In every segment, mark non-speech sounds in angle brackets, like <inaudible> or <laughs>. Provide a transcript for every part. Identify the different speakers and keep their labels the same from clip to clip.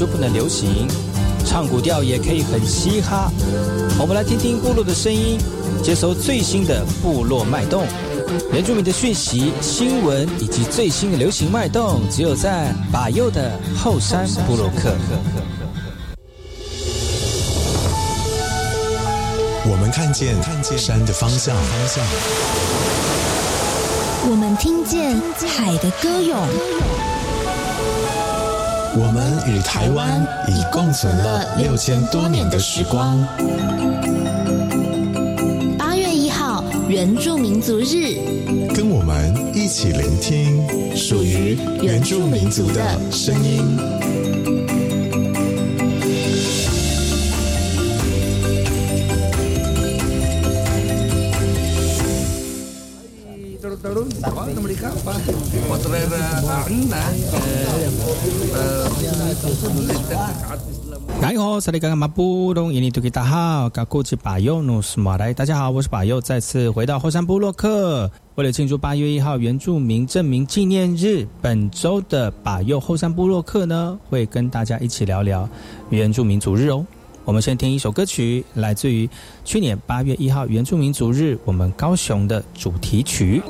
Speaker 1: 就不能流行？唱古调也可以很嘻哈。我们来听听部落的声音，接收最新的部落脉动、原住民的讯息、新闻以及最新的流行脉动，只有在把右的后山部落克。
Speaker 2: 我们看见山的方向，
Speaker 3: 我们听见海的歌咏。
Speaker 2: 我们与台湾已共存了六千多年的时光。
Speaker 3: 八月一号，原住民族日，
Speaker 2: 跟我们一起聆听属于原住民族的声音。
Speaker 1: 你好，萨利刚刚马布隆印尼图吉大号，嘎古吉巴尤努斯马来，大家好，我是巴尤，再次回到后山部落克。为了庆祝八月一号原住民证明纪念日，本周的巴尤后山部落克呢，会跟大家一起聊聊原住民族日哦。我们先听一首歌曲，来自于去年八月一号原住民族日，我们高雄的主题曲。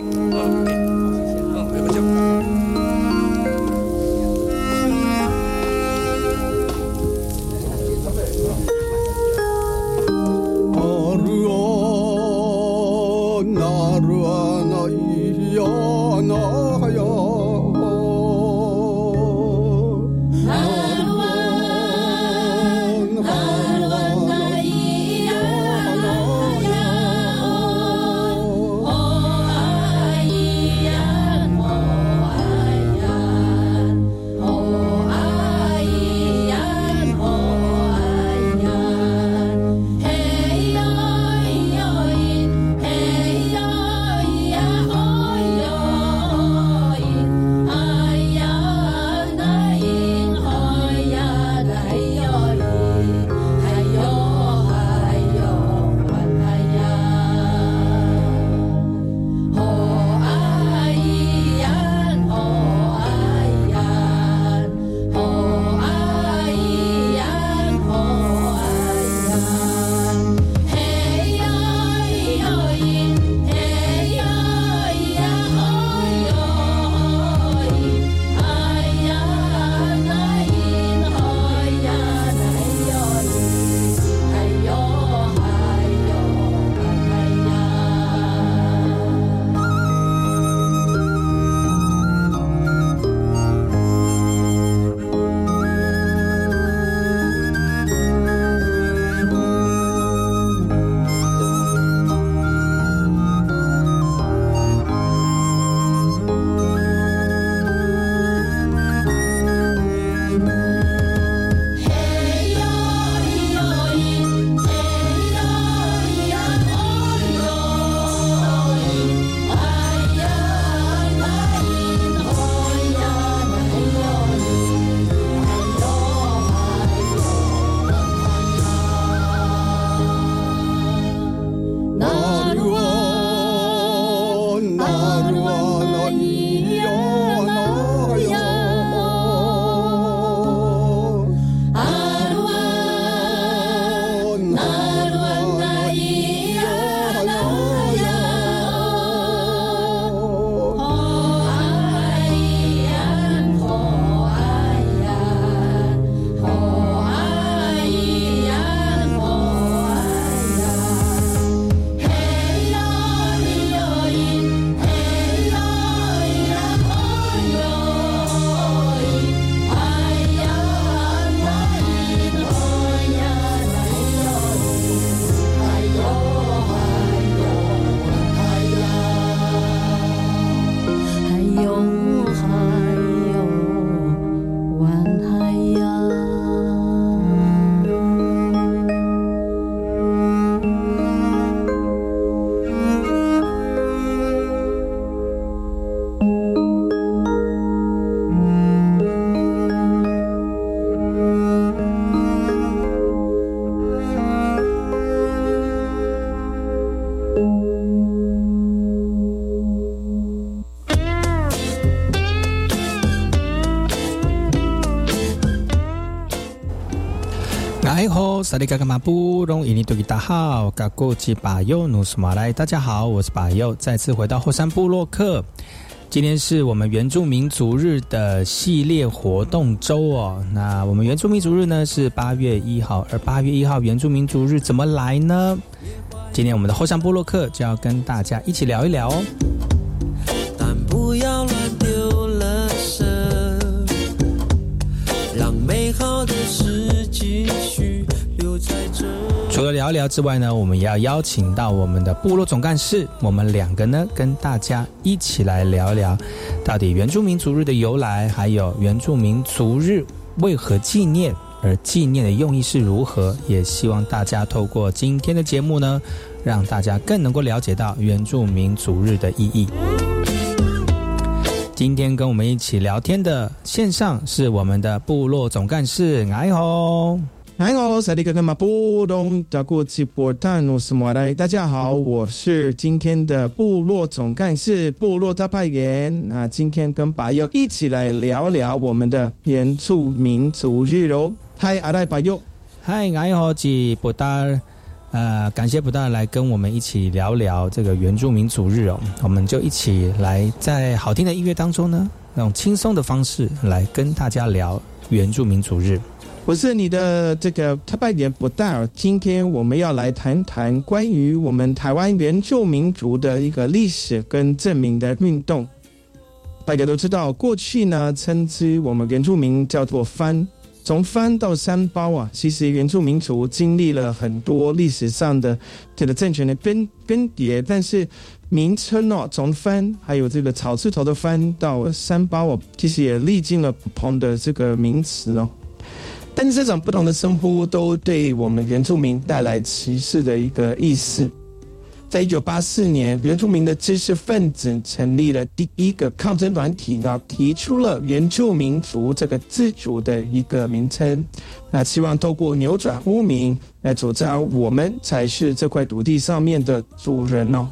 Speaker 1: 利嘎嘎马布隆伊尼多吉达好，嘎古吉巴尤努斯马来，大家好，我是巴尤，再次回到后山部落克。今天是我们原住民族日的系列活动周哦。那我们原住民族日呢是八月一号，而八月一号原住民族日怎么来呢？今天我们的后山部落克就要跟大家一起聊一聊哦。聊之外呢，我们也要邀请到我们的部落总干事，我们两个呢跟大家一起来聊聊，到底原住民族日的由来，还有原住民族日为何纪念，而纪念的用意是如何。也希望大家透过今天的节目呢，让大家更能够了解到原住民族日的意义。今天跟我们一起聊天的线上是我们的部落总干事艾红。
Speaker 4: 嗨，我是里格根马布东达古吉波坦努斯莫来。大家好，我是今天的部落总干事、部落大派员。那今天跟巴友一起来聊聊我们的原住民族日哦。嗨，阿赖巴友，
Speaker 1: 嗨，艾好吉布达，呃，感谢布达来跟我们一起聊聊这个原住民族日哦。我们就一起来在好听的音乐当中呢，用轻松的方式来跟大家聊原住民族日。
Speaker 4: 我是你的这个特派员布达尔。今天我们要来谈谈关于我们台湾原住民族的一个历史跟证明的运动。大家都知道，过去呢称之我们原住民叫做番，从番到山包啊，其实原住民族经历了很多历史上的这个政权的更更迭，但是名称哦，从番还有这个草字头的番到山包，其实也历经了不同的这个名词哦。但这种不同的称呼都对我们原住民带来歧视的一个意思。在一九八四年，原住民的知识分子成立了第一个抗争团体，呢提出了原住民族这个自主的一个名称，那希望透过扭转污名来主张我们才是这块土地上面的主人哦。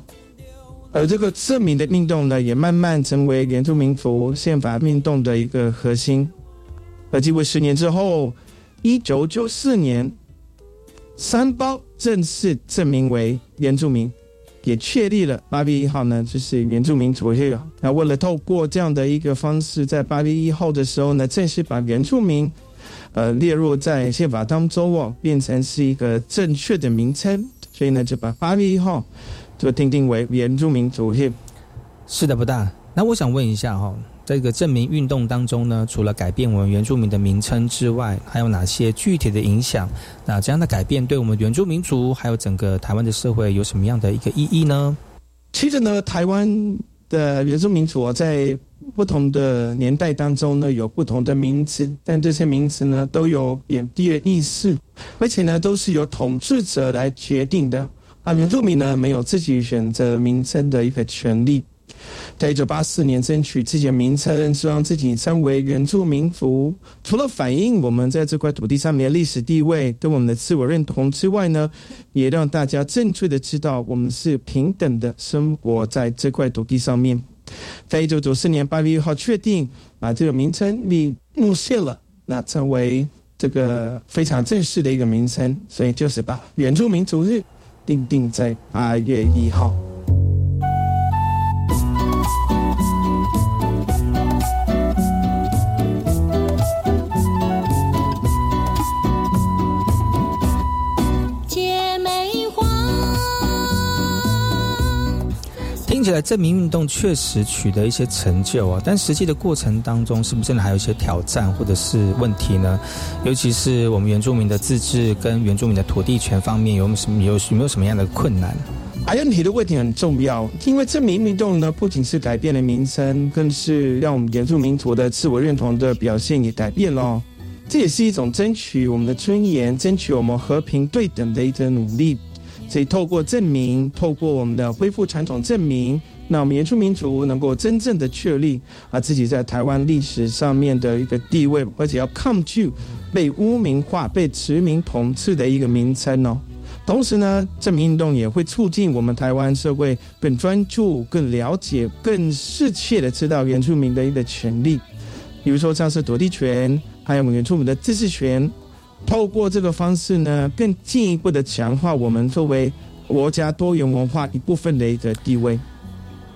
Speaker 4: 而这个证明的运动呢，也慢慢成为原住民族宪法运动的一个核心。而经过十年之后。一九九四年，三包正式证明为原住民，也确立了八月一号呢，就是原住民族日。那为了透过这样的一个方式，在八月一号的时候呢，正式把原住民，呃，列入在宪法当中哦，变成是一个正确的名称。所以呢，就把八月一号就定定为原住民族日。
Speaker 1: 是的，不大。那我想问一下哈。这个证明运动当中呢，除了改变我们原住民的名称之外，还有哪些具体的影响？那这样的改变对我们原住民族还有整个台湾的社会有什么样的一个意义呢？
Speaker 4: 其实呢，台湾的原住民族啊在不同的年代当中呢，有不同的名字，但这些名字呢都有贬低的意思，而且呢都是由统治者来决定的。啊，原住民呢没有自己选择名称的一个权利。在一九八四年争取自己的名称，希望自己称为原住民族。除了反映我们在这块土地上面的历史地位跟我们的自我认同之外呢，也让大家正确的知道我们是平等的生活在这块土地上面。在一九九四年八月一号确定把这个名称你入宪了，那成为这个非常正式的一个名称，所以就是把原住民族日定定在八月一号。
Speaker 1: 起来证明运动确实取得一些成就啊，但实际的过程当中，是不是真的还有一些挑战或者是问题呢？尤其是我们原住民的自治跟原住民的土地权方面，有什么有有没有什么样的困难？
Speaker 4: 还有你的问题很重要，因为证明运动呢，不仅是改变了名称，更是让我们原住民族的自我认同的表现也改变了。这也是一种争取我们的尊严、争取我们和平对等的一种努力。所以，透过证明，透过我们的恢复传统证明，那我们原住民族能够真正的确立啊自己在台湾历史上面的一个地位，而且要抗拒被污名化、被殖民统治的一个名称哦。同时呢，证明运动也会促进我们台湾社会更专注、更了解、更适切的知道原住民的一个权利，比如说像是土地权，还有我们原住民的自治权。透过这个方式呢，更进一步的强化我们作为国家多元文化一部分的一个地位。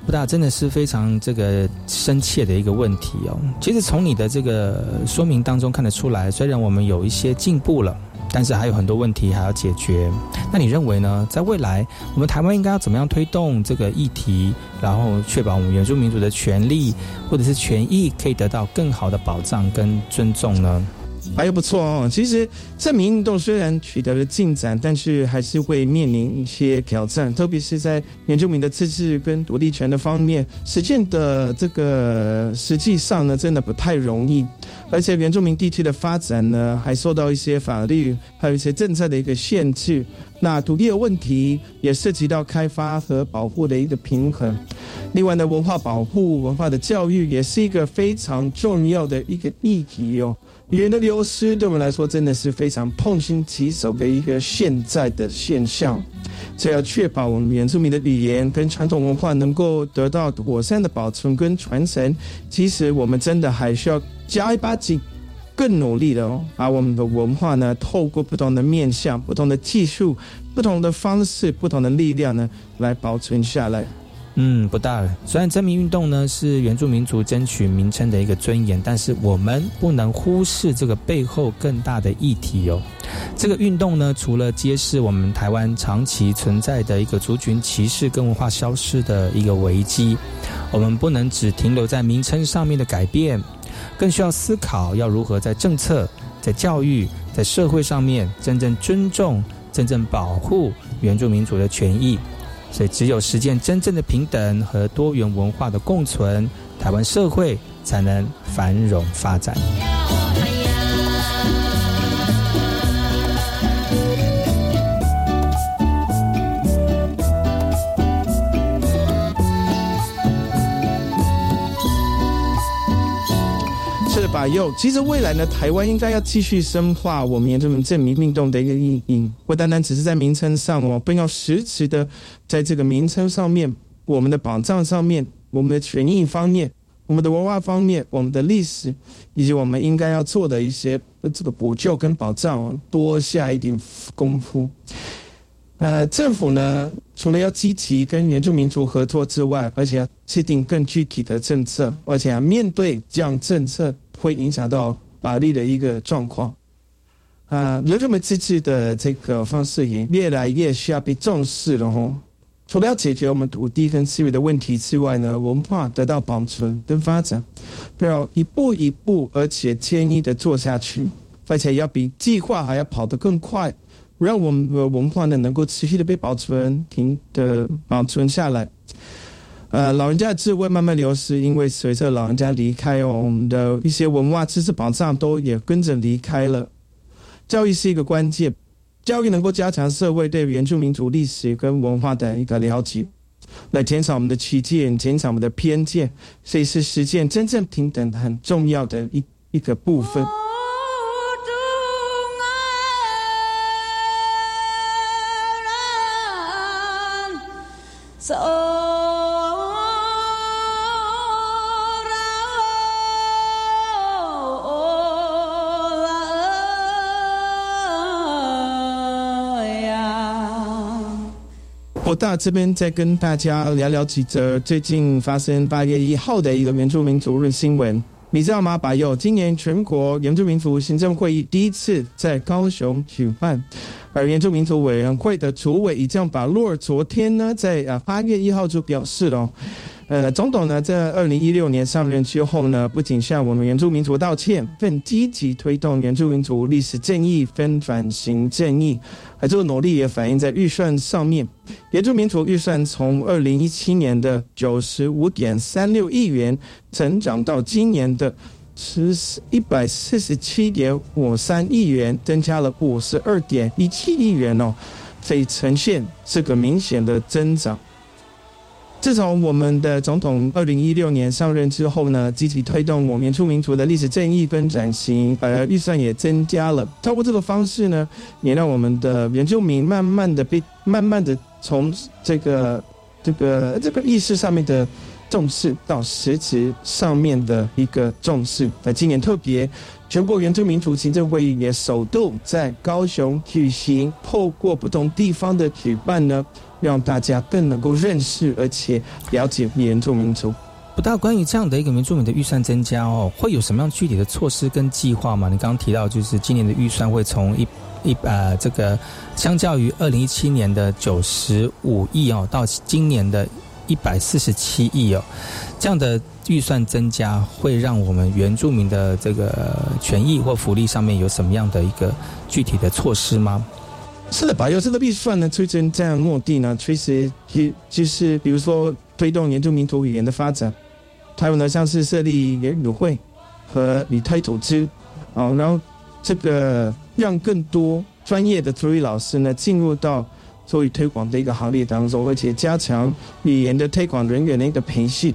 Speaker 1: 不大，真的是非常这个深切的一个问题哦。其实从你的这个说明当中看得出来，虽然我们有一些进步了，但是还有很多问题还要解决。那你认为呢？在未来，我们台湾应该要怎么样推动这个议题，然后确保我们原住民族的权利或者是权益可以得到更好的保障跟尊重呢？
Speaker 4: 还有不错哦。其实证明运动虽然取得了进展，但是还是会面临一些挑战，特别是在原住民的自治跟独立权的方面实践的这个实际上呢，真的不太容易。而且原住民地区的发展呢，还受到一些法律还有一些政策的一个限制。那土地的问题也涉及到开发和保护的一个平衡。另外呢，文化保护、文化的教育也是一个非常重要的一个议题哦。语言的流失对我们来说真的是非常痛心疾首的一个现在的现象，只要确保我们原住民的语言跟传统文化能够得到妥善的保存跟传承，其实我们真的还需要加一把劲，更努力的哦，把我们的文化呢，透过不同的面向、不同的技术、不同的方式、不同的力量呢，来保存下来。
Speaker 1: 嗯，不大了。虽然真名运动呢是原住民族争取名称的一个尊严，但是我们不能忽视这个背后更大的议题哦。这个运动呢，除了揭示我们台湾长期存在的一个族群歧视跟文化消失的一个危机，我们不能只停留在名称上面的改变，更需要思考要如何在政策、在教育、在社会上面真正尊重、真正保护原住民族的权益。所以，只有实践真正的平等和多元文化的共存，台湾社会才能繁荣发展。
Speaker 4: 把右，其实未来呢，台湾应该要继续深化我们原住民证明运动的一个意义，不单单只是在名称上哦，更要实质的在这个名称上面、我们的保障上面、我们的权益方面、我们的文化方面、我们的历史，以及我们应该要做的一些这个补救跟保障，多下一点功夫。呃，政府呢，除了要积极跟原住民族合作之外，而且要制定更具体的政策，而且要面对这样政策。会影响到法律的一个状况，啊，人这么自治的这个方式也越来越需要被重视了哦。除了要解决我们土地跟资源的问题之外呢，文化得到保存跟发展，要一步一步而且坚毅的做下去，而且要比计划还要跑得更快，让我们的文化呢能够持续的被保存、停的保存下来。呃，老人家的智慧慢慢流失，因为随着老人家离开哦，我们的一些文化知识保障都也跟着离开了。教育是一个关键，教育能够加强社会对原住民族历史跟文化的一个了解，来减少我们的歧见，减少我们的偏见，所以是实现真正平等很重要的一一个部分。我到这边再跟大家聊聊几则最近发生八月一号的一个原住民族日新闻。你知道吗？白佑今年全国原住民族行政会议第一次在高雄举办，而原住民族委员会的主委已经把洛尔昨天呢在啊八月一号就表示了。呃，总统呢，在二零一六年上任之后呢，不仅向我们原住民族道歉，更积极推动原住民族历史正义、分转型正义，而这个努力也反映在预算上面。原住民族预算从二零一七年的九十五点三六亿元，成长到今年的十一百四十七点五三亿元，增加了五十二点一七亿元哦，所以呈现这个明显的增长。自从我们的总统二零一六年上任之后呢，积极推动我们出民族的历史正义跟转型，呃，预算也增加了。透过这个方式呢，也让我们的原住民慢慢的被慢慢的从这个这个这个意识上面的重视到实质上面的一个重视。那今年特别全国原住民族行政会议也首度在高雄举行，透过不同地方的举办呢，让大家更能够认识而且了解原住民族。
Speaker 1: 不大关于这样的一个原住民的预算增加哦，会有什么样具体的措施跟计划吗？你刚刚提到就是今年的预算会从一一呃这个相较于二零一七年的九十五亿哦，到今年的一百四十七亿哦，这样的预算增加会让我们原住民的这个权益或福利上面有什么样的一个具体的措施吗？
Speaker 4: 是的，把有这个预算呢推成这样目的呢，其实就就是比如说推动原住民族语言的发展，还有呢像是设立言语会和语推组织，哦，然后这个让更多专业的族语老师呢进入到族语推广的一个行列当中，而且加强语言的推广人员的一个培训。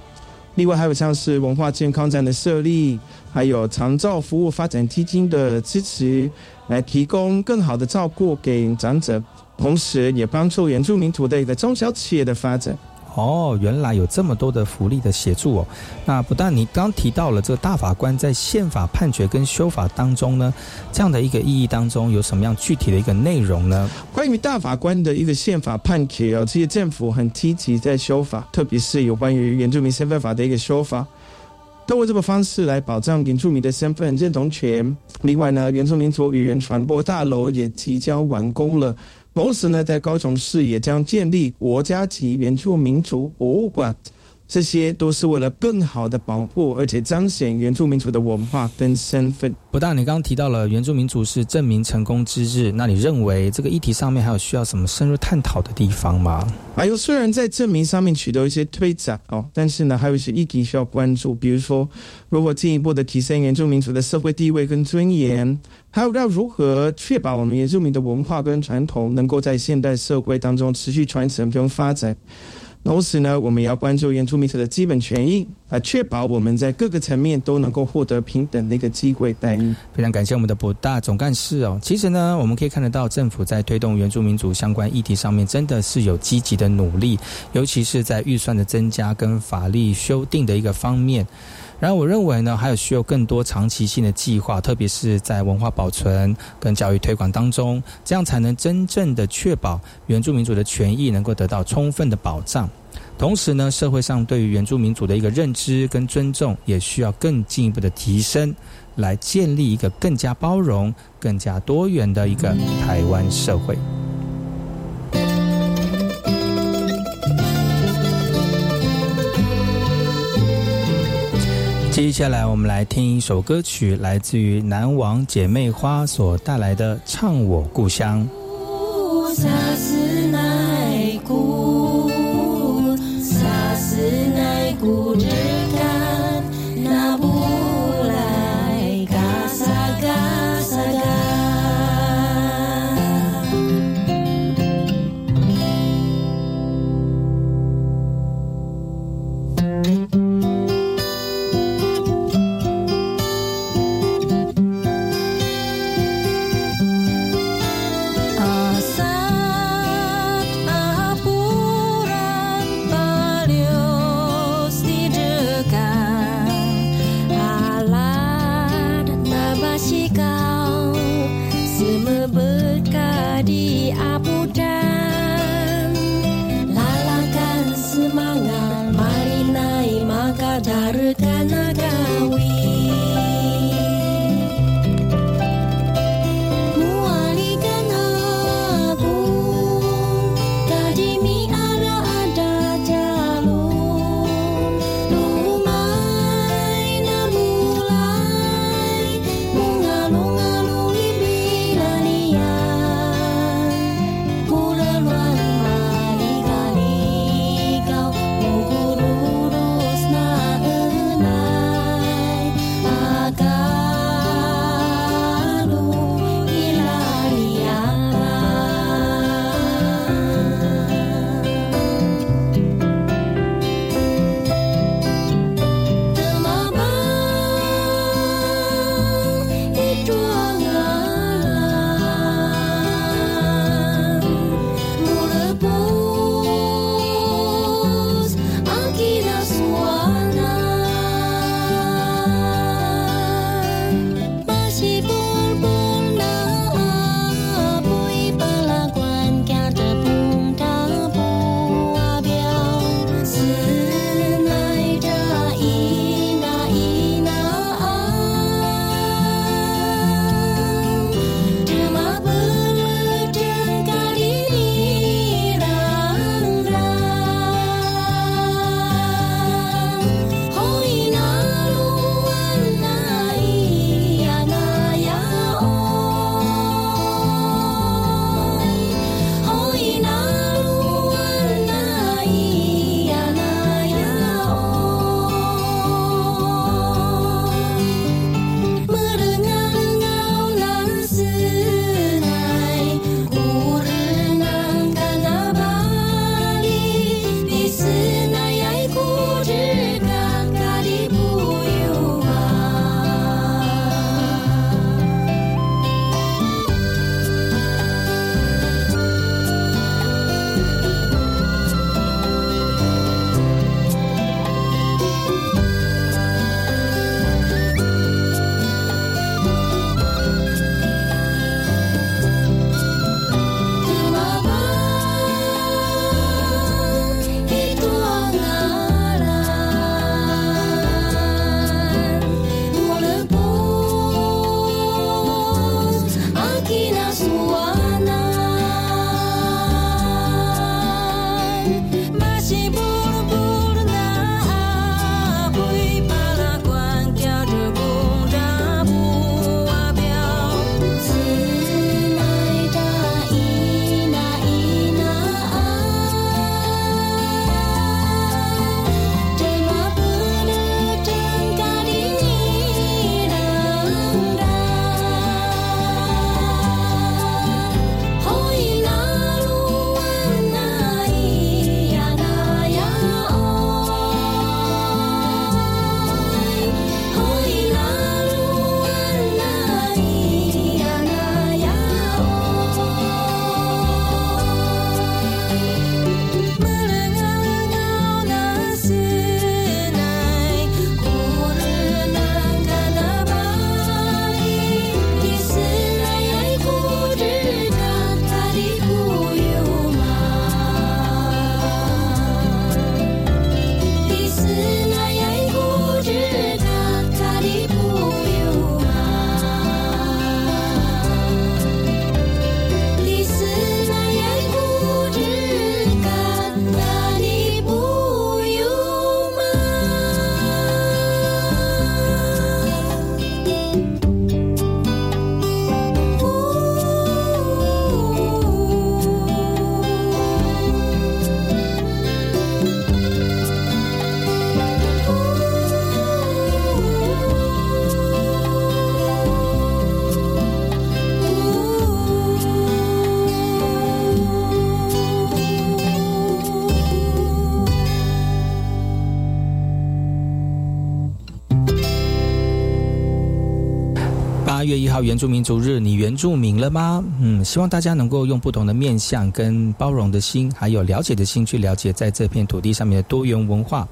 Speaker 4: 另外还有像是文化健康站的设立，还有长照服务发展基金的支持，来提供更好的照顾给长者，同时也帮助原住民土地的中小企业的发展。
Speaker 1: 哦，原来有这么多的福利的协助哦。那不但你刚提到了这个大法官在宪法判决跟修法当中呢，这样的一个意义当中有什么样具体的一个内容呢？
Speaker 4: 关于大法官的一个宪法判决哦，这些政府很积极在修法，特别是有关于原住民身份法的一个修法，通过这个方式来保障原住民的身份认同权。另外呢，原住民族语言传播大楼也即将完工了。同时呢，在高雄市也将建立国家级原住民族博物馆，这些都是为了更好的保护而且彰显原住民族的文化跟身份。
Speaker 1: 不但你刚刚提到了原住民族是证明成功之日，那你认为这个议题上面还有需要什么深入探讨的地方吗？
Speaker 4: 哎呦，虽然在证明上面取得一些推展哦，但是呢，还有一些议题需要关注，比如说，如何进一步的提升原住民族的社会地位跟尊严。还有要如何确保我们原住民的文化跟传统能够在现代社会当中持续传承跟发展？同时呢，我们也要关注原住民族的基本权益，啊，确保我们在各个层面都能够获得平等的一个机会待遇。
Speaker 1: 非常感谢我们的博大总干事哦。其实呢，我们可以看得到，政府在推动原住民族相关议题上面，真的是有积极的努力，尤其是在预算的增加跟法律修订的一个方面。然后我认为呢，还有需要更多长期性的计划，特别是在文化保存跟教育推广当中，这样才能真正的确保原住民族的权益能够得到充分的保障。同时呢，社会上对于原住民族的一个认知跟尊重，也需要更进一步的提升，来建立一个更加包容、更加多元的一个台湾社会。接下来我们来听一首歌曲来自于南王姐妹花所带来的唱我故乡。奈故奈故八月一号原住民族日，你原住民了吗？嗯，希望大家能够用不同的面向、跟包容的心，还有了解的心，去了解在这片土地上面的多元文化。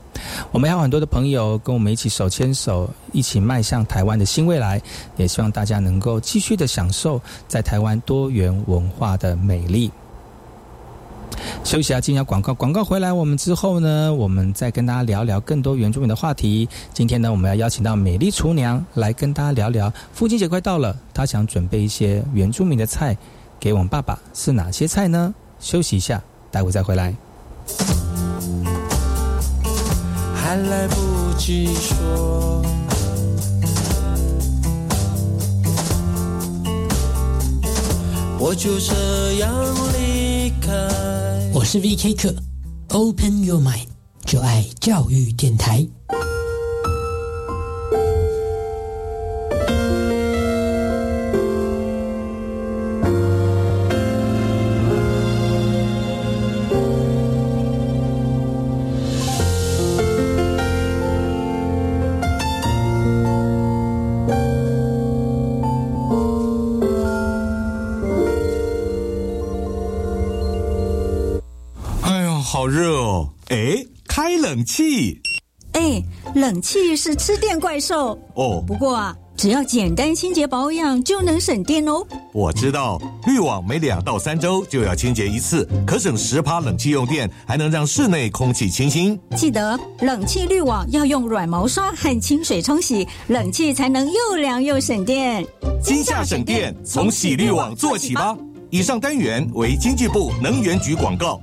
Speaker 1: 我们还有很多的朋友跟我们一起手牵手，一起迈向台湾的新未来。也希望大家能够继续的享受在台湾多元文化的美丽。休息下，进下广告。广告回来，我们之后呢，我们再跟大家聊聊更多原住民的话题。今天呢，我们要邀请到美丽厨娘来跟大家聊聊。父亲节快到了，她想准备一些原住民的菜给我们爸爸，是哪些菜呢？休息一下，待会再回来。
Speaker 5: 还来不及说，我就这样离。
Speaker 6: 我是 VK 客，Open Your Mind，就爱教育电台。
Speaker 7: 气
Speaker 8: 哎，冷气是吃电怪兽。
Speaker 7: 哦。
Speaker 8: 不过啊，只要简单清洁保养就能省电哦。
Speaker 7: 我知道，滤网每两到三周就要清洁一次，可省十趴冷气用电，还能让室内空气清新。
Speaker 8: 记得冷气滤网要用软毛刷和清水冲洗，冷气才能又凉又省电。
Speaker 7: 今夏省电，从洗滤网做起吧。以上单元为经济部能源局广告。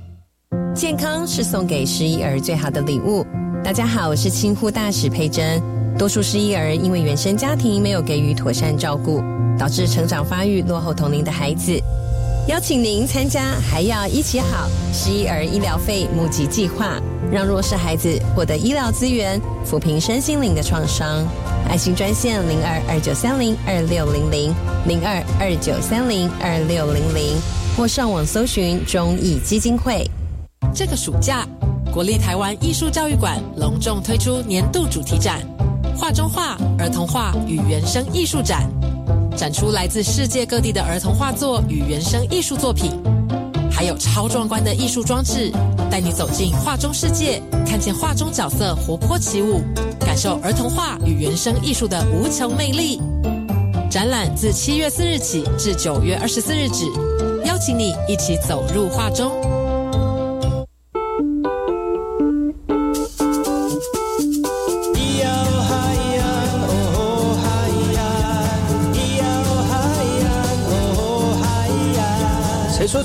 Speaker 9: 健康是送给失忆儿最好的礼物。大家好，我是亲护大使佩珍。多数失忆儿因为原生家庭没有给予妥善照顾，导致成长发育落后同龄的孩子。邀请您参加“还要一起好”失忆儿医疗费募集计划，让弱势孩子获得医疗资源，抚平身心灵的创伤。爱心专线零二二九三零二六零零零二二九三零二六零零，或上网搜寻中义基金会。
Speaker 10: 这个暑假，国立台湾艺术教育馆隆重推出年度主题展——画中画儿童画与原生艺术展，展出来自世界各地的儿童画作与原生艺术作品，还有超壮观的艺术装置，带你走进画中世界，看见画中角色活泼起舞，感受儿童画与原生艺术的无穷魅力。展览自七月四日起至九月二十四日止，邀请你一起走入画中。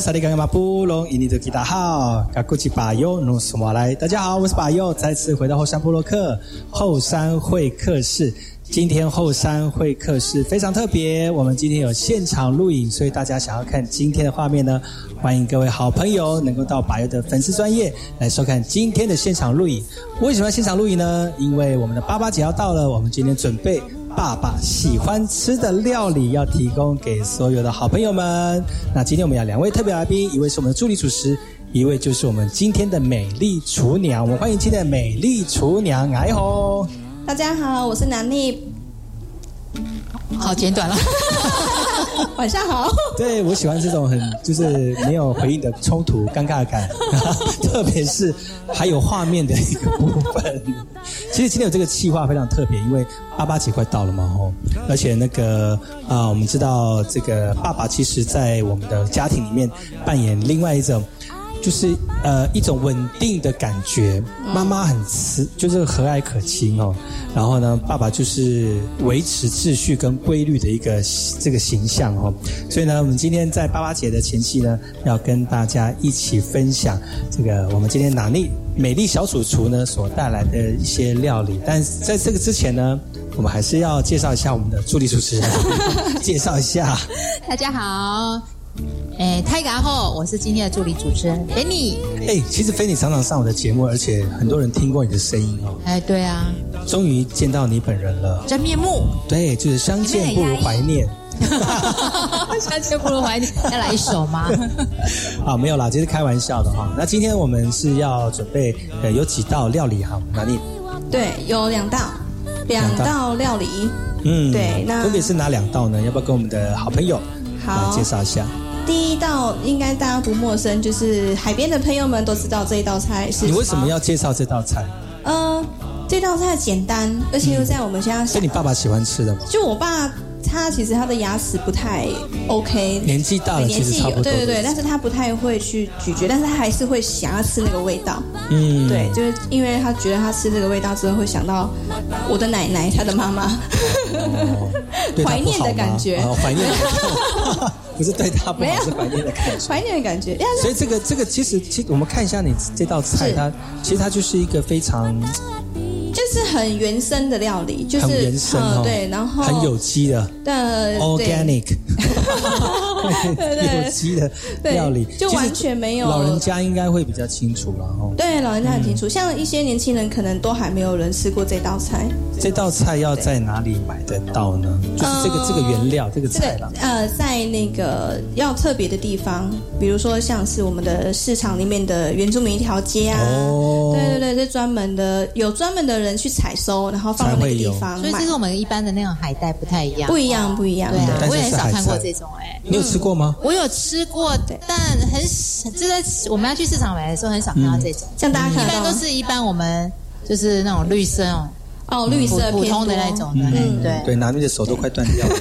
Speaker 1: 萨利刚刚马布隆，伊尼的吉他好，嘎古吉巴尤努斯马来，大家好，我是巴尤，再次回到后山布洛克后山会客室。今天后山会客室非常特别，我们今天有现场录影，所以大家想要看今天的画面呢，欢迎各位好朋友能够到巴尤的粉丝专业来收看今天的现场录影。为什么要现场录影呢？因为我们的八八节要到了，我们今天准备。爸爸喜欢吃的料理要提供给所有的好朋友们。那今天我们有两位特别来宾，一位是我们的助理主持，一位就是我们今天的美丽厨娘。我们欢迎今天的美丽厨娘，哎吼！
Speaker 11: 大家好，我是南丽。
Speaker 10: 好简短了。<laughs>
Speaker 11: 晚上好。
Speaker 1: 对我喜欢这种很就是没有回应的冲突尴尬感，<laughs> 特别是还有画面的一个部分。其实今天有这个气话非常特别，因为爸爸节快到了嘛吼，而且那个啊，我们知道这个爸爸其实在我们的家庭里面扮演另外一种。就是呃一种稳定的感觉，妈妈很慈，就是和蔼可亲哦。然后呢，爸爸就是维持秩序跟规律的一个这个形象哦。所以呢，我们今天在爸爸节的前夕呢，要跟大家一起分享这个我们今天哪丽美丽小主厨呢所带来的一些料理。但在这个之前呢，我们还是要介绍一下我们的助理主持人，<laughs> 介绍一下。
Speaker 12: 大家好，哎，泰嘎后，我是今天的助理主持人 Fanny。
Speaker 1: 哎，其实菲尼常常上我的节目，而且很多人听过你的声音哦。
Speaker 12: 哎，对啊，
Speaker 1: 终于见到你本人了，
Speaker 12: 真面目。
Speaker 1: 对，就是相见不如怀念。<laughs>
Speaker 12: 相见不如怀念，要来一首吗？
Speaker 1: 好，<laughs> 没有啦，这是开玩笑的哈。那今天我们是要准备呃有几道料理哈，哪里？
Speaker 11: 对，有两道，两道料理。
Speaker 1: 嗯，
Speaker 11: 对，那
Speaker 1: 分别是哪两道呢？要不要跟我们的好朋友来介绍一下？
Speaker 11: 第一道应该大家不陌生，就是海边的朋友们都知道这一道菜是。
Speaker 1: 你为什么要介绍这道菜？
Speaker 11: 呃，这道菜简单，而且又在我们现在。
Speaker 1: 是你爸爸喜欢吃的吗？
Speaker 11: 就我爸。他其实他的牙齿不太 OK，
Speaker 1: 年纪大了，
Speaker 11: 年
Speaker 1: 纪有
Speaker 11: 对对对，但是他不太会去咀嚼，但是他还是会想要吃那个味道。
Speaker 1: 嗯，
Speaker 11: 对，就是因为他觉得他吃这个味道之后会想到我的奶奶，他的妈妈，<laughs> 怀念的感觉，
Speaker 1: 怀念，<laughs> 不是对他不好，是怀念的感觉，
Speaker 11: 怀念的感觉。
Speaker 1: 所以这个这个其实其实我们看一下你这道菜，它其实它就是一个非常。
Speaker 11: 就是很原生的料理，就是
Speaker 1: 原生哦，
Speaker 11: 对，然后
Speaker 1: 很有机的，
Speaker 11: 对
Speaker 1: ，organic，<laughs> 有机的料理，
Speaker 11: 就完全没有。
Speaker 1: 老人家应该会比较清楚了哦。
Speaker 11: 对，老人家很清楚，像一些年轻人可能都还没有人吃过这道菜。
Speaker 1: 这道菜要在哪里买得到呢？就是这个这个原料，这个菜了。
Speaker 11: 呃，在那个要特别的地方，比如说像是我们的市场里面的原住民一条街啊，哦对对对，是专门的，有专门的人。去采收，然后放在那个地方，
Speaker 12: 所以这是我们一般的那种海带不太一样，
Speaker 11: 不一样，不一样。
Speaker 12: 对啊，我也很少看过这种哎。
Speaker 1: 你有吃过吗？
Speaker 12: 我有吃过，但很就在我们要去市场买的时候，很少看到这种。
Speaker 11: 像大家看
Speaker 12: 一般都是一般我们就是那种绿色哦，
Speaker 11: 哦，绿色
Speaker 12: 普通的那种的，嗯，对
Speaker 1: 对，拿那个手 <laughs> 都快断掉了，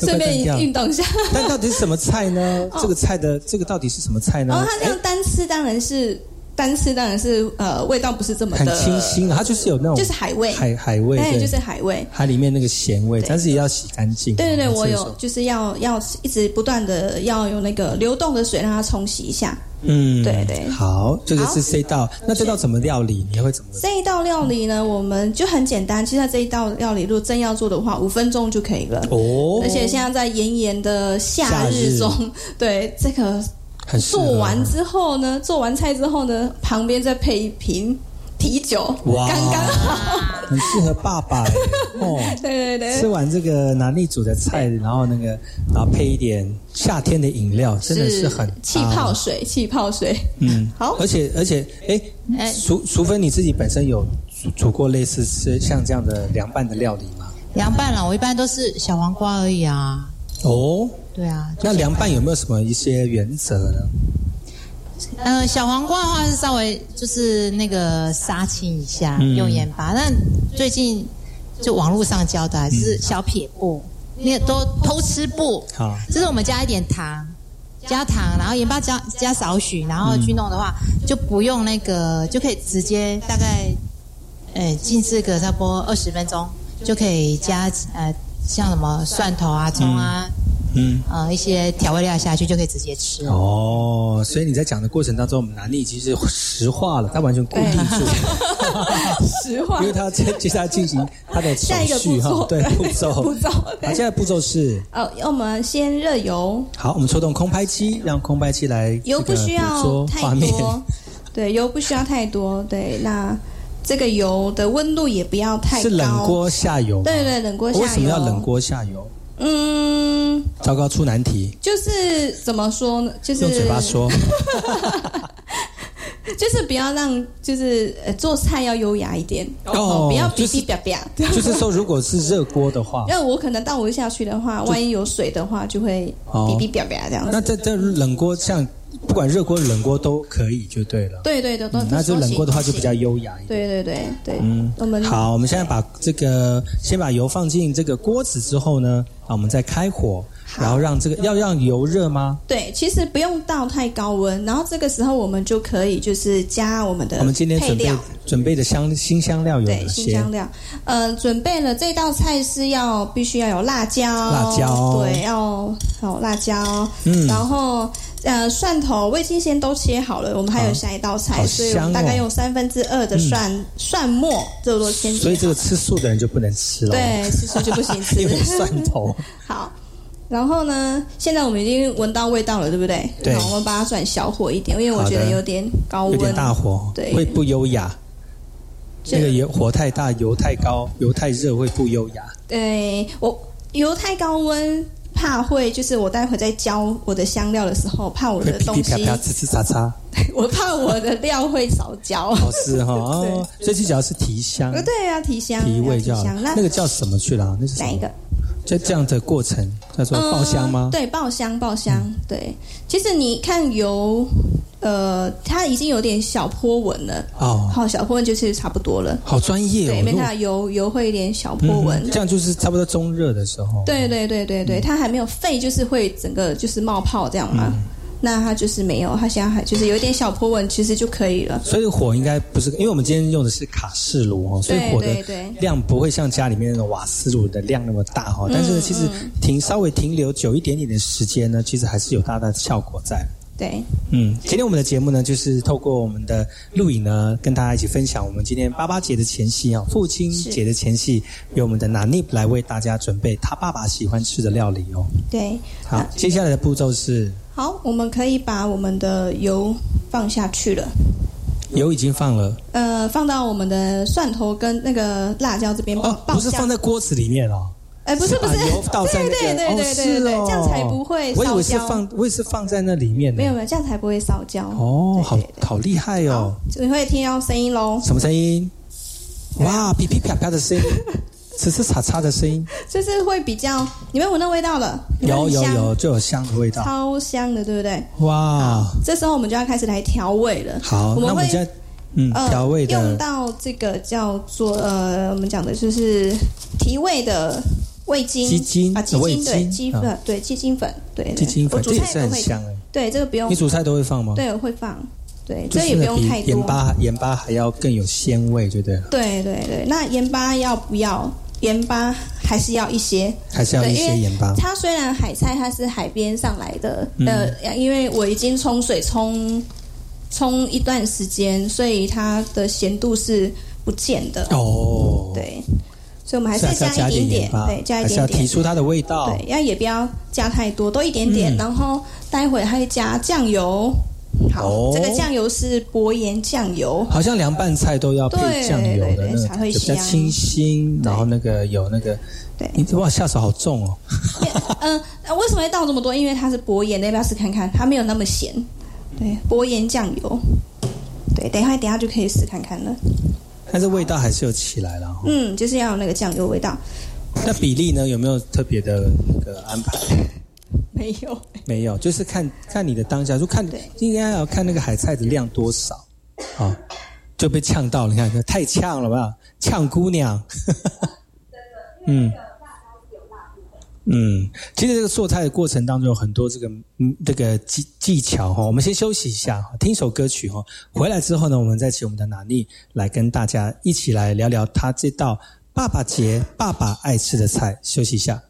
Speaker 11: 顺便运动一下。
Speaker 1: 但到底是什么菜呢？这个菜的这个到底是什么菜呢？
Speaker 11: 哦，它这样单吃当然是。单吃当然是呃味道不是这么
Speaker 1: 很清新，它就是有那种
Speaker 11: 就是海味
Speaker 1: 海海味，
Speaker 11: 对，就是海味，
Speaker 1: 它里面那个咸味，但是也要洗干净。
Speaker 11: 对对对，我有就是要要一直不断的要有那个流动的水让它冲洗一下。
Speaker 1: 嗯，
Speaker 11: 对对。
Speaker 1: 好，这个是这道，那这道怎么料理？你会怎么？
Speaker 11: 这一道料理呢，我们就很简单。其实这一道料理，如果真要做的话，五分钟就可以了。哦，而且现在在炎炎的夏日中，对这个。做完之后呢，做完菜之后呢，旁边再配一瓶啤酒，刚刚好，
Speaker 1: 很适合爸爸 <laughs>
Speaker 11: 哦。对对对，
Speaker 1: 吃完这个南力煮的菜，然后那个，然后配一点夏天的饮料，真的是很
Speaker 11: 气泡水，气泡水。
Speaker 1: 嗯，
Speaker 11: 好，
Speaker 1: 而且而且，哎，除除非你自己本身有煮过类似吃像这样的凉拌的料理吗？
Speaker 12: 凉拌了，我一般都是小黄瓜而已啊。
Speaker 1: 哦。
Speaker 12: 对啊，
Speaker 1: 那凉拌有没有什么一些原则呢？
Speaker 12: 呃，小黄瓜的话是稍微就是那个杀青一下，用盐巴。但最近就网络上教的是小撇步，那个都偷吃步。
Speaker 1: 好，
Speaker 12: 就是我们加一点糖，加糖，然后盐巴加加少许，然后去弄的话，就不用那个，就可以直接大概，呃，浸这个差不多二十分钟，就可以加呃，像什么蒜头啊、葱啊。嗯，呃，一些调味料下去就可以直接吃
Speaker 1: 哦。所以你在讲的过程当中，我们南力已经是石化了，它完全固定住，
Speaker 11: 了，<laughs> <laughs> 石化，
Speaker 1: 因为它接接下来进行它的
Speaker 11: 下一个步骤，
Speaker 1: 对步骤
Speaker 11: 步骤。
Speaker 1: 好，现在步骤是
Speaker 11: 哦，我们先热油。
Speaker 1: 好，我们抽动空拍机，让空拍机来
Speaker 11: 油不需要太多，<laughs> 对，油不需要太多，对，那这个油的温度也不要太高，
Speaker 1: 是冷锅下油，
Speaker 11: 对对，冷锅下油。
Speaker 1: 为什么要冷锅下油？嗯，糟糕，出难题。
Speaker 11: 就是怎么说呢？就是
Speaker 1: 用嘴巴说，<laughs>
Speaker 11: 就是不要让，就是呃，做菜要优雅一点哦，不要哔哔叭叭。<laughs>
Speaker 1: 就是说，如果是热锅的话，
Speaker 11: 那我可能倒不下去的话，万一有水的话，就会哔哔叭叭这样子。
Speaker 1: 那这这冷锅像。不管热锅冷锅都可以，就对了。
Speaker 11: 对对对，都
Speaker 1: 那就冷锅的话就比较优雅一点。
Speaker 11: 对对对对，嗯，我们
Speaker 1: 好，我们现在把这个先把油放进这个锅子之后呢，啊，我们再开火，然后让这个要让油热吗？
Speaker 11: 对，其实不用到太高温，然后这个时候我们就可以就是加我们的
Speaker 1: 我们今天准备准备的香新香料有哪
Speaker 11: 些？新香料，呃，准备了这道菜是要必须要有辣椒，
Speaker 1: 辣椒，
Speaker 11: 对，要有辣椒，嗯，然后。呃，蒜头、味精先都切好了，我们还有下一道菜，
Speaker 1: 好
Speaker 11: 所以大概用三分之二的蒜、蒜末，这都先
Speaker 1: 所以这个吃素的人就不能吃了，
Speaker 11: 对，吃素就不行吃，<laughs>
Speaker 1: 蒜头。<laughs>
Speaker 11: 好，然后呢，现在我们已经闻到味道了，对不对？
Speaker 1: 对。
Speaker 11: 好我们把它转小火一点，因为我觉得有点高温，
Speaker 1: 有点大火，
Speaker 11: 对。
Speaker 1: 会不优雅。
Speaker 11: 这
Speaker 1: 那个油火太大，油太高，油太热会不优雅。
Speaker 11: 对我油太高温，怕会就是我待会在浇我的香料的时候，怕我的东西，
Speaker 1: 噼啪啪、呲呲嚓嚓。
Speaker 11: 我怕我的料会少浇。<laughs>
Speaker 1: 哦，是哈哦，所以最主要是提香，
Speaker 11: 呃对啊，提香，
Speaker 1: 提味
Speaker 11: 叫那
Speaker 1: 个叫什么去了？那是
Speaker 11: 哪一个？
Speaker 1: 就这样的过程叫做爆香吗？
Speaker 11: 嗯对，爆香，爆香。对，其实你看油，呃，它已经有点小波纹了。
Speaker 1: 哦，
Speaker 11: 好，小波纹就是差不多了。
Speaker 1: 好专业哦。
Speaker 11: 对，没看到油油会有点小波纹。
Speaker 1: 嗯这样就是差不多中热的时候。
Speaker 11: 对对对对对，它还没有沸，就是会整个就是冒泡这样嘛。
Speaker 1: 嗯
Speaker 11: 那它就是没有，它现在还就是有一点小波纹，其实就可以了。
Speaker 1: 所以火应该不是，因为我们今天用的是卡式炉哦，所以火的量不会像家里面那种瓦斯炉的量那么大哈。但是呢，其实停稍微停留久一点点的时间呢，其实还是有大大的效果在。
Speaker 11: 对，
Speaker 1: 嗯，今天我们的节目呢，就是透过我们的录影呢，跟大家一起分享我们今天八八节的前夕啊，父亲节的前夕，由我们的拿尼来为大家准备他爸爸喜欢吃的料理哦。
Speaker 11: 对，
Speaker 1: 好，接下来的步骤是
Speaker 11: 好，我们可以把我们的油放下去了。
Speaker 1: 油已经放了，
Speaker 11: 呃，放到我们的蒜头跟那个辣椒这边爆爆
Speaker 1: 不是放在锅子里面哦。
Speaker 11: 哎，不是不是，
Speaker 1: 把油倒在那个 <laughs>
Speaker 11: 对对对对对对，
Speaker 1: 哦
Speaker 11: 这样才不会烧焦。
Speaker 1: 我以为是放，我也是放在那里面的。
Speaker 11: 没有没有，这样才不会烧焦。
Speaker 1: 哦，好好厉害哦！
Speaker 11: 你会听到声音喽？
Speaker 1: 什么声音？<laughs> 哇，噼噼啪啪的声音，呲呲嚓嚓的声音，
Speaker 11: 就是会比较，你们闻到味道了？
Speaker 1: 有有有，就有香的味道，
Speaker 11: 超香的，对不对？
Speaker 1: 哇！
Speaker 11: 这时候我们就要开始来调味了。
Speaker 1: 好，
Speaker 11: 我们会
Speaker 1: 嗯调味的
Speaker 11: 用到这个叫做呃，我们讲的就是提味的。味精、
Speaker 1: 鸡精
Speaker 11: 啊，鸡精对鸡粉
Speaker 1: 啊，
Speaker 11: 对鸡精粉，对
Speaker 1: 鸡精粉，
Speaker 11: 这
Speaker 1: 也是很香哎。
Speaker 11: 对，这个不用。
Speaker 1: 你煮菜都会放吗？
Speaker 11: 对，我会放。对，这也不用太多。
Speaker 1: 盐巴盐巴还要更有鲜味，对不对？
Speaker 11: 对对对，那盐巴要不要？盐巴还是要一些，
Speaker 1: 还是要一些盐巴。
Speaker 11: 它虽然海菜它是海边上来的，
Speaker 1: 嗯、
Speaker 11: 呃，因为我已经冲水冲冲一段时间，所以它的咸度是不见的。
Speaker 1: 哦，
Speaker 11: 对。所以我们还是
Speaker 1: 要
Speaker 11: 加一点点，对，加一点点，
Speaker 1: 要提出它的味道。
Speaker 11: 对，要也不要加太多，多一点点。嗯、然后待会还会加酱油。好，
Speaker 1: 哦、
Speaker 11: 这个酱油是薄盐酱油。
Speaker 1: 好像凉拌菜都要配酱油的，
Speaker 11: 才会
Speaker 1: 香，比较清新。然后那个有那个，
Speaker 11: 对，
Speaker 1: 你哇下手好重哦。
Speaker 11: 嗯、呃，为什么会倒这么多？因为它是薄盐的，要不要试看看？它没有那么咸。对，薄盐酱油。对，等一下，等一下就可以试看看了。
Speaker 1: 但是味道还是有起来了。
Speaker 11: 嗯，就是要有那个酱油味道。
Speaker 1: 那比例呢？有没有特别的那个安排？
Speaker 11: 没有，
Speaker 1: 没有，就是看看你的当下，就看应该要看那个海菜的量多少啊，就被呛到了。你看，太呛了吧？呛姑娘。<laughs> 嗯。嗯，其实这个做菜的过程当中有很多这个嗯这个技技巧哈，我们先休息一下，听首歌曲哈，回来之后呢，我们再请我们的拿力来跟大家一起来聊聊他这道爸爸节爸爸爱吃的菜。休息一下。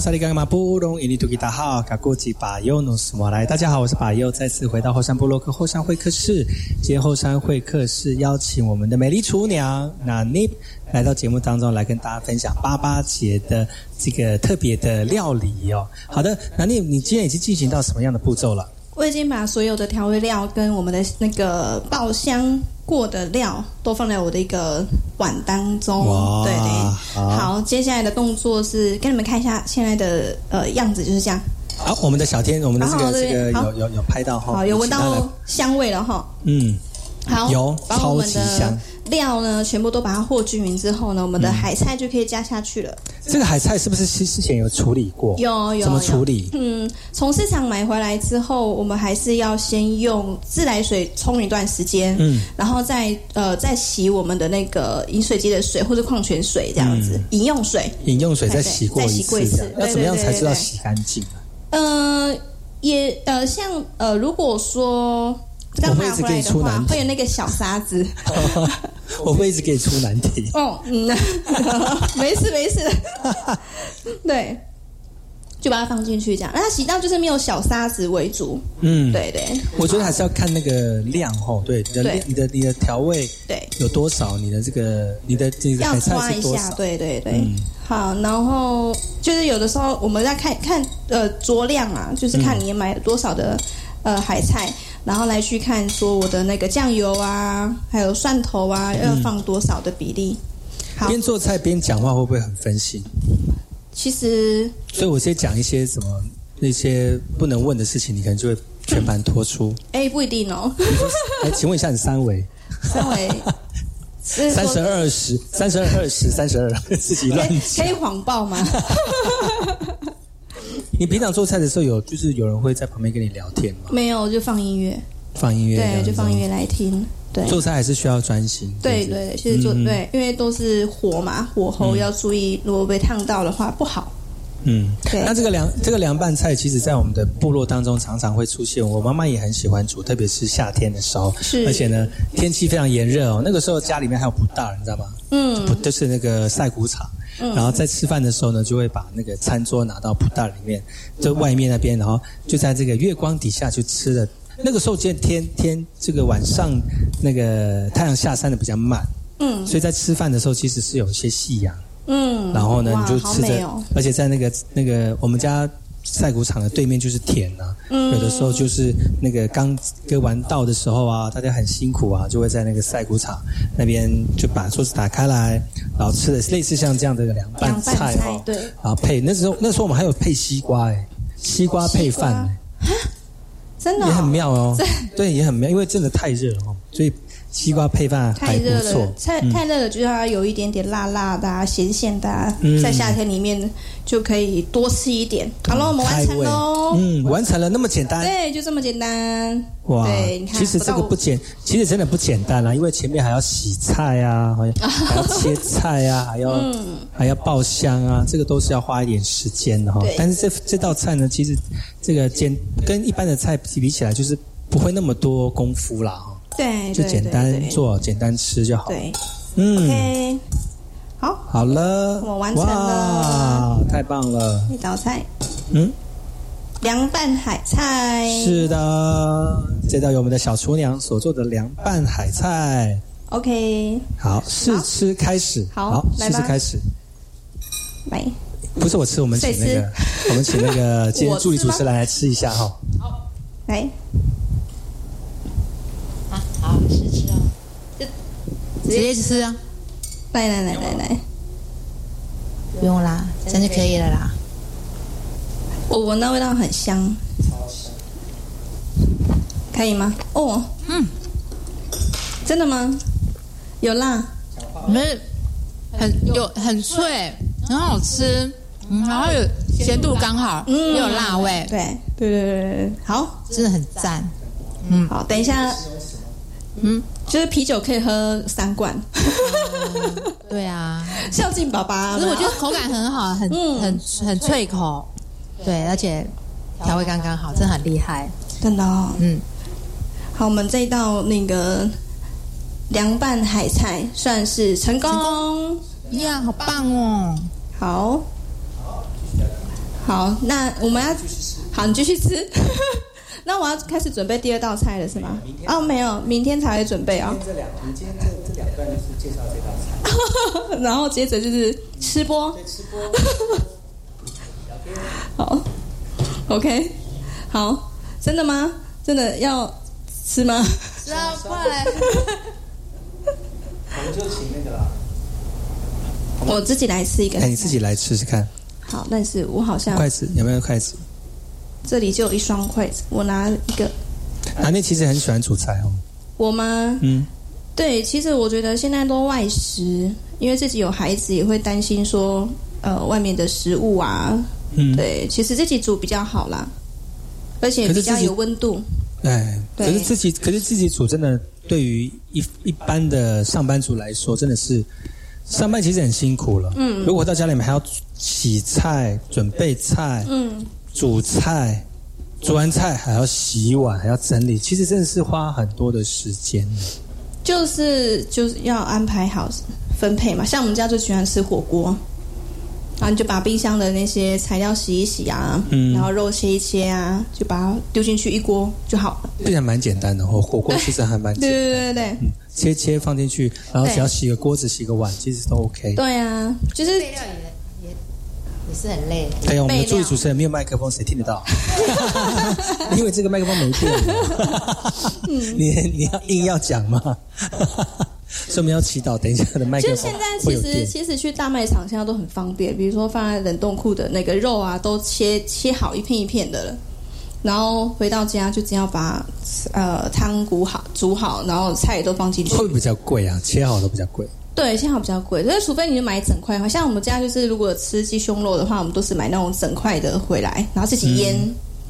Speaker 1: 萨利干嘛布隆伊尼图吉达好，卡古吉巴尤努斯莫来。大家好，我是巴尤，再次回到后山部落克后山会客室。今天后山会客室邀请我们的美丽厨娘那妮来到节目当中，来跟大家分享八八节的这个特别的料理哦。好的，那妮，你今天已经进行到什么样的步骤了？
Speaker 11: 我已经把所有的调味料跟我们的那个爆香过的料都放在我的一个碗当中。对对，好，接下来的动作是给你们看一下现在的呃样子，就是这样。
Speaker 1: 好，我们的小天，我们的这个这个有有有拍到哈，
Speaker 11: 好，有闻到香味了哈。嗯，好，
Speaker 1: 有超级香。
Speaker 11: 料呢，全部都把它和均匀之后呢，我们的海菜就可以加下去了。
Speaker 1: 这个海菜是不是之之前有处理过？
Speaker 11: 有有
Speaker 1: 怎么处理？
Speaker 11: 嗯，从市场买回来之后，我们还是要先用自来水冲一段时间，嗯，然后再呃再洗我们的那个饮水机的水或者矿泉水这样子，饮用水。
Speaker 1: 饮用水再洗过一次，要怎么样才知道洗干净呢？
Speaker 11: 呃，也呃像呃如果说。刚买回来的话，会有那个小沙子。<laughs>
Speaker 1: 我会一直给你出难题。哦，嗯，
Speaker 11: 没 <laughs> 事没事。<laughs> 对，就把它放进去这样。那它洗到就是没有小沙子为主。嗯，对对。
Speaker 1: 我觉得还是要看那个量哦。对，你的你的你的调味
Speaker 11: 对
Speaker 1: 有多少？你的这个你的这个海菜是多少？
Speaker 11: 对对对。好，然后就是有的时候我们在看看呃酌量啊，就是看你买了多少的呃海菜。然后来去看说我的那个酱油啊，还有蒜头啊，要放多少的比例？
Speaker 1: 边做菜边讲话会不会很分心？
Speaker 11: 其实，
Speaker 1: 所以我先讲一些什么那些不能问的事情，你可能就会全盘托出。
Speaker 11: 哎，不一定哦。
Speaker 1: 哎，请问一下，你三围？
Speaker 11: 三围？
Speaker 1: 三十二十，三十二二十，三十二，自己乱
Speaker 11: 可以谎报吗？
Speaker 1: 你平常做菜的时候有就是有人会在旁边跟你聊天吗？
Speaker 11: 没有，就放音乐。
Speaker 1: 放音乐，
Speaker 11: 对，就放音乐来听。对，
Speaker 1: 做菜还是需要专心。
Speaker 11: 对对，其实做对，因为都是火嘛，火候要注意，如果被烫到的话不好。
Speaker 1: 嗯，对。那这个凉这个凉拌菜，其实在我们的部落当中常常会出现。我妈妈也很喜欢煮，特别是夏天的时候。
Speaker 11: 是。
Speaker 1: 而且呢，天气非常炎热哦，那个时候家里面还有不大，你知道吗？嗯。不，就是那个晒谷场。然后在吃饭的时候呢，就会把那个餐桌拿到铺袋里面，就外面那边，然后就在这个月光底下去吃的。那个时候，见天天这个晚上那个太阳下山的比较慢，嗯，所以在吃饭的时候其实是有一些夕阳，
Speaker 11: 嗯，
Speaker 1: 然后呢，你就吃着，
Speaker 11: 哦、
Speaker 1: 而且在那个那个我们家晒谷场的对面就是田啊，
Speaker 11: 嗯、
Speaker 1: 有的时候就是那个刚割完稻的时候啊，大家很辛苦啊，就会在那个赛谷场那边就把桌子打开来，然后吃的类似像这样的凉拌菜哦，
Speaker 11: 对，
Speaker 1: 然后配那时候那时候我们还有配西瓜哎，西瓜配饭，
Speaker 11: 真的、
Speaker 1: 也很妙哦，对，也很妙，因为真的太热了哦，所以。西瓜配饭太热了，
Speaker 11: 太太热了，就是它有一点点辣辣的、啊、咸咸的、啊，
Speaker 1: 嗯、
Speaker 11: 在夏天里面就可以多吃一点。好了，我们完成喽，
Speaker 1: 嗯，完成了，那么简单，
Speaker 11: 对，就这么简单。
Speaker 1: 哇，
Speaker 11: 对，你看，
Speaker 1: 其实这个不简，其实真的不简单啦，因为前面还要洗菜啊，还要 <laughs> 还要切菜啊，还要、
Speaker 11: 嗯、
Speaker 1: 还要爆香啊，这个都是要花一点时间的哈。但是这这道菜呢，其实这个简跟一般的菜比起来，就是不会那么多功夫啦哈。
Speaker 11: 对，
Speaker 1: 就简单做，简单吃就好。
Speaker 11: 对，
Speaker 1: 嗯
Speaker 11: ，OK，好，
Speaker 1: 好了，
Speaker 11: 我完成了，
Speaker 1: 太棒了，
Speaker 11: 一道菜，
Speaker 1: 嗯，
Speaker 11: 凉拌海菜，
Speaker 1: 是的，这道由我们的小厨娘所做的凉拌海菜。
Speaker 11: OK，
Speaker 1: 好，试吃开始，
Speaker 11: 好，
Speaker 1: 试吃开始，
Speaker 11: 来，
Speaker 1: 不是我吃，我们请那个，我们请那个 <laughs> 今天助理主持人来吃一下哈。
Speaker 11: 好，来。
Speaker 12: 好，试吃哦，就直接吃啊！
Speaker 11: 来来来来来，
Speaker 12: 不用啦，这样就可以了啦。
Speaker 11: 我闻到味道很香，可以吗？哦，
Speaker 12: 嗯，
Speaker 11: 真的吗？有辣，
Speaker 12: 没很有很脆，很好吃，嗯，然后有咸度刚好，
Speaker 11: 嗯，
Speaker 12: 又有辣味，
Speaker 11: 对对对对对，好，
Speaker 12: 真的很赞。
Speaker 11: 嗯，好，等一下。嗯，就是啤酒可以喝三罐。
Speaker 12: 嗯、对啊，<laughs>
Speaker 11: 孝敬爸爸。
Speaker 12: 可是我觉得口感很好，很、嗯、很很脆口。对，而且调味刚刚好，真的很厉害，
Speaker 11: 真的、哦。
Speaker 12: 嗯，
Speaker 11: 好，我们这一道那个凉拌海菜算是成功。
Speaker 12: 呀，好棒哦！
Speaker 11: 好，好，那我们要好，你继续吃。<laughs> 那我要开始准备第二道菜了，是吗？哦，没有，明天才会准备啊、
Speaker 1: 哦。这两，你今天这这两段就是介绍这道
Speaker 11: 菜，<laughs> 然后接着就是吃播。
Speaker 1: 对，吃播。<laughs>
Speaker 11: 好，OK，好，真的吗？真的要吃吗？
Speaker 12: 吃啊，快来！
Speaker 1: 我们就请那个啦。
Speaker 11: 我自己来吃一个。
Speaker 1: 哎，你自己来吃吃看。
Speaker 11: 好，但是我好像
Speaker 1: 筷子有没有筷子？
Speaker 11: 这里就有一双筷子，我拿一个。
Speaker 1: 阿妹其实很喜欢煮菜哦。
Speaker 11: 我吗？
Speaker 1: 嗯，
Speaker 11: 对，其实我觉得现在都外食，因为自己有孩子，也会担心说，呃，外面的食物啊，
Speaker 1: 嗯，
Speaker 11: 对，其实自己煮比较好啦，而且比较有温度。
Speaker 1: 哎，可是自己，可是自己煮真的，对于一一般的上班族来说，真的是上班其实很辛苦了。
Speaker 11: 嗯，
Speaker 1: 如果到家里面还要洗菜、准备菜，
Speaker 11: 嗯。
Speaker 1: 煮菜，煮完菜还要洗碗，还要整理，其实真的是花很多的时间。
Speaker 11: 就是就是要安排好分配嘛，像我们家就喜欢吃火锅，然后你就把冰箱的那些材料洗一洗啊，
Speaker 1: 嗯，
Speaker 11: 然后肉切一切啊，就把它丢进去一锅就好了。
Speaker 1: 这还蛮简单的哦，火锅其实还蛮
Speaker 11: 对对对对，
Speaker 1: 嗯，切切放进去，然后只要洗个锅子、洗个碗，其实都 OK。
Speaker 11: 对啊，就是。
Speaker 12: 也是很累。
Speaker 1: 哎呀，我们的助理主持人没有麦克风，谁听得到？<laughs> 因为这个麦克风没电。<laughs> 你你要硬要讲吗？<laughs> 所以我们要祈祷，等一下的麦克风。
Speaker 11: 就现在其实其实去大卖场现在都很方便，比如说放在冷冻库的那个肉啊，都切切好一片一片的了。然后回到家就只要把呃汤煮好煮好，然后菜也都放进去。
Speaker 1: 会比较贵啊？切好都比较贵。
Speaker 11: 对，切好比较贵，所以除非你就买整块的话，像我们家就是如果吃鸡胸肉的话，我们都是买那种整块的回来，然后自己腌，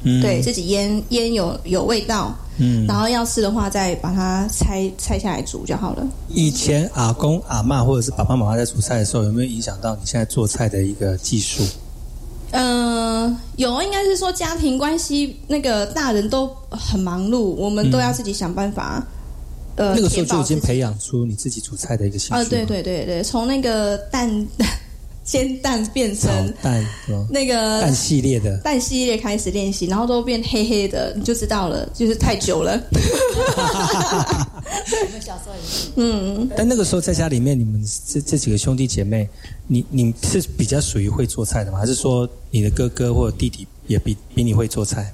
Speaker 1: 嗯、
Speaker 11: 对自己腌腌有有味道，
Speaker 1: 嗯，
Speaker 11: 然后要吃的话再把它拆拆下来煮就好了。
Speaker 1: 以前阿公阿嬷或者是爸爸妈妈在煮菜的时候，有没有影响到你现在做菜的一个技术？
Speaker 11: 嗯、呃，有，应该是说家庭关系，那个大人都很忙碌，我们都要自己想办法。
Speaker 1: 嗯
Speaker 11: 呃，
Speaker 1: 那个时候就已经培养出你自己煮菜的一个兴趣。
Speaker 11: 啊、呃，对对对对，从那个蛋煎蛋变成
Speaker 1: 蛋 <laughs>
Speaker 11: 那个
Speaker 1: 蛋系列的
Speaker 11: 蛋系列开始练习，然后都变黑黑的，你就知道了，就是太久了。
Speaker 12: 我们小时候也是。嗯，
Speaker 1: 但那个时候在家里面，你们这这几个兄弟姐妹，你你是比较属于会做菜的吗？还是说你的哥哥或者弟弟也比比你会做菜？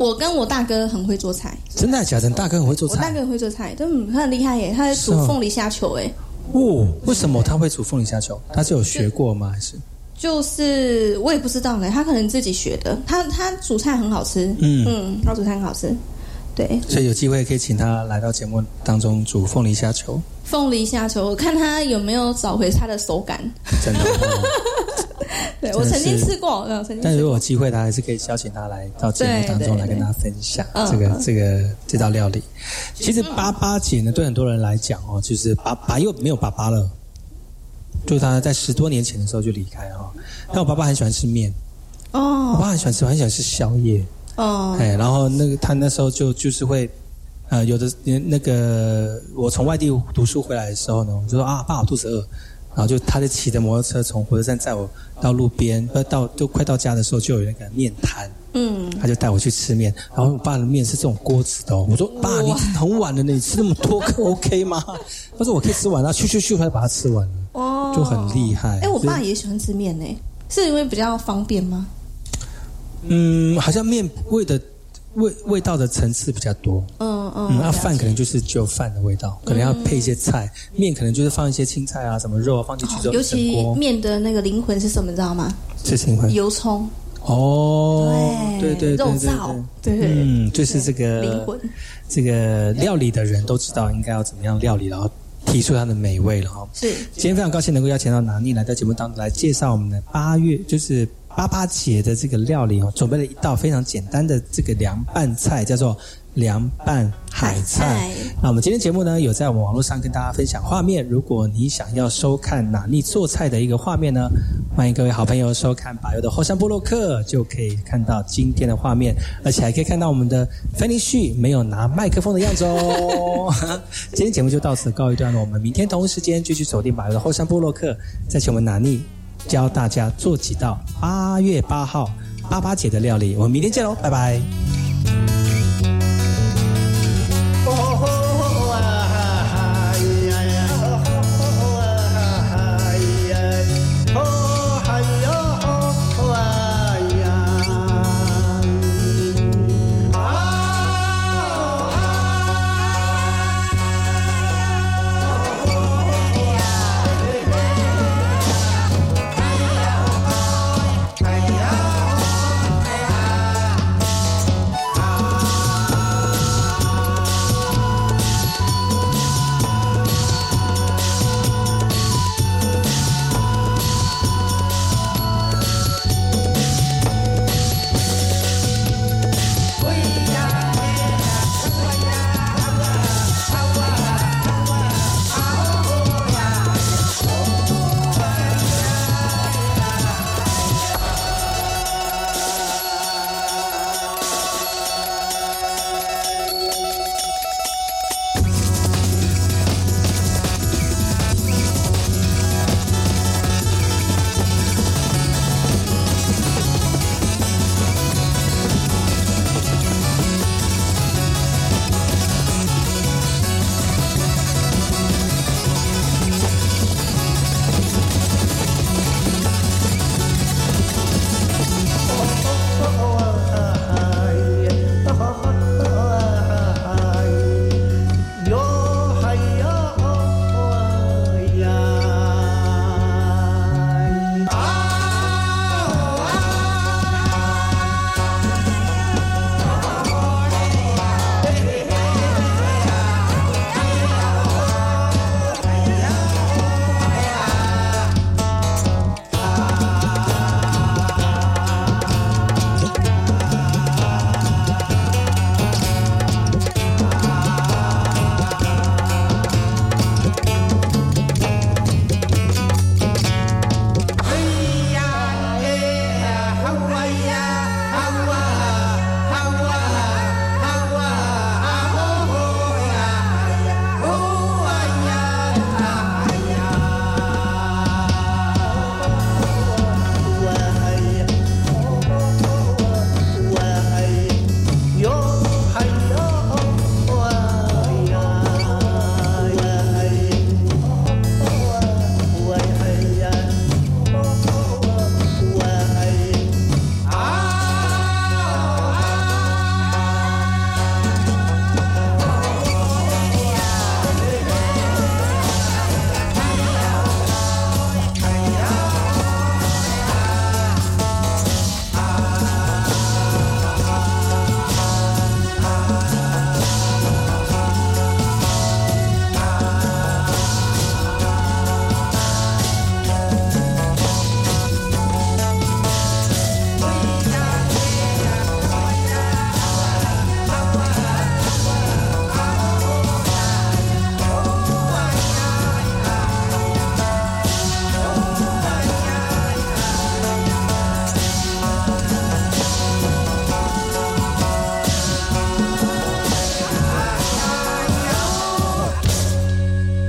Speaker 11: 我跟我大哥很会做菜。
Speaker 1: 真的假的？大哥很会做菜。
Speaker 11: 我大哥很会做菜，嗯，他很厉害耶，他在煮凤梨虾球哎。
Speaker 1: 哦，为什么他会煮凤梨虾球？他是有学过吗？还是？
Speaker 11: 就是我也不知道呢，他可能自己学的。他他煮菜很好吃，嗯嗯，他煮菜很好吃。对，
Speaker 1: 所以有机会可以请他来到节目当中煮凤梨虾球。
Speaker 11: 凤梨虾球，我看他有没有找回他的手感。
Speaker 1: 真的。<laughs> <laughs>
Speaker 11: 对我曾经吃过，曾经。
Speaker 1: 但如果有机会，他还是可以邀请他来到节目当中来跟大家分享这个这个这道料理。其实八八节呢，对很多人来讲哦，就是爸爸又没有爸爸了，就他在十多年前的时候就离开哈。但我爸爸很喜欢吃面哦，我爸很喜欢吃，很喜欢吃宵夜哦。哎，然后那个他那时候就就是会，呃，有的那个我从外地读书回来的时候呢，我就说啊，爸，我肚子饿。然后就他就骑着摩托车从火车站载我到路边，呃，到就快到家的时候就有那个面摊，嗯，他就带我去吃面。然后我爸的面是这种锅子的，我说爸，你很晚了呢，你吃那么多，OK 吗？他说我可以吃完，然后去去去，他就把它吃完了，哦，就很厉害。
Speaker 11: 哎，我爸也喜欢吃面呢，是因为比较方便吗？
Speaker 1: 嗯，好像面味的。味味道的层次比较多，嗯嗯，那饭可能就是只有饭的味道，可能要配一些菜，面可能就是放一些青菜啊，什么肉啊放进去之后，
Speaker 11: 尤其面的那个灵魂是什么，知道吗？
Speaker 1: 是灵魂，
Speaker 11: 油葱。
Speaker 1: 哦，对对对
Speaker 11: 对对，对，
Speaker 1: 嗯，就是这个灵魂，这个料理的人都知道应该要怎么样料理，然后提出它的美味了哈。
Speaker 11: 是，
Speaker 1: 今天非常高兴能够邀请到拿妮来到节目当中来介绍我们的八月，就是。八八节的这个料理哦，准备了一道非常简单的这个凉拌菜，叫做凉拌海菜。那我们今天节目呢，有在我们网络上跟大家分享画面。如果你想要收看哪里做菜的一个画面呢，欢迎各位好朋友收看百优的后山部落客，就可以看到今天的画面，而且还可以看到我们的芬妮旭没有拿麦克风的样子哦。<laughs> 今天节目就到此告一段落，我们明天同一时间继续锁定百优的后山部落客，再请我们哪里。教大家做几道八月八号八八节的料理，我们明天见喽，拜拜。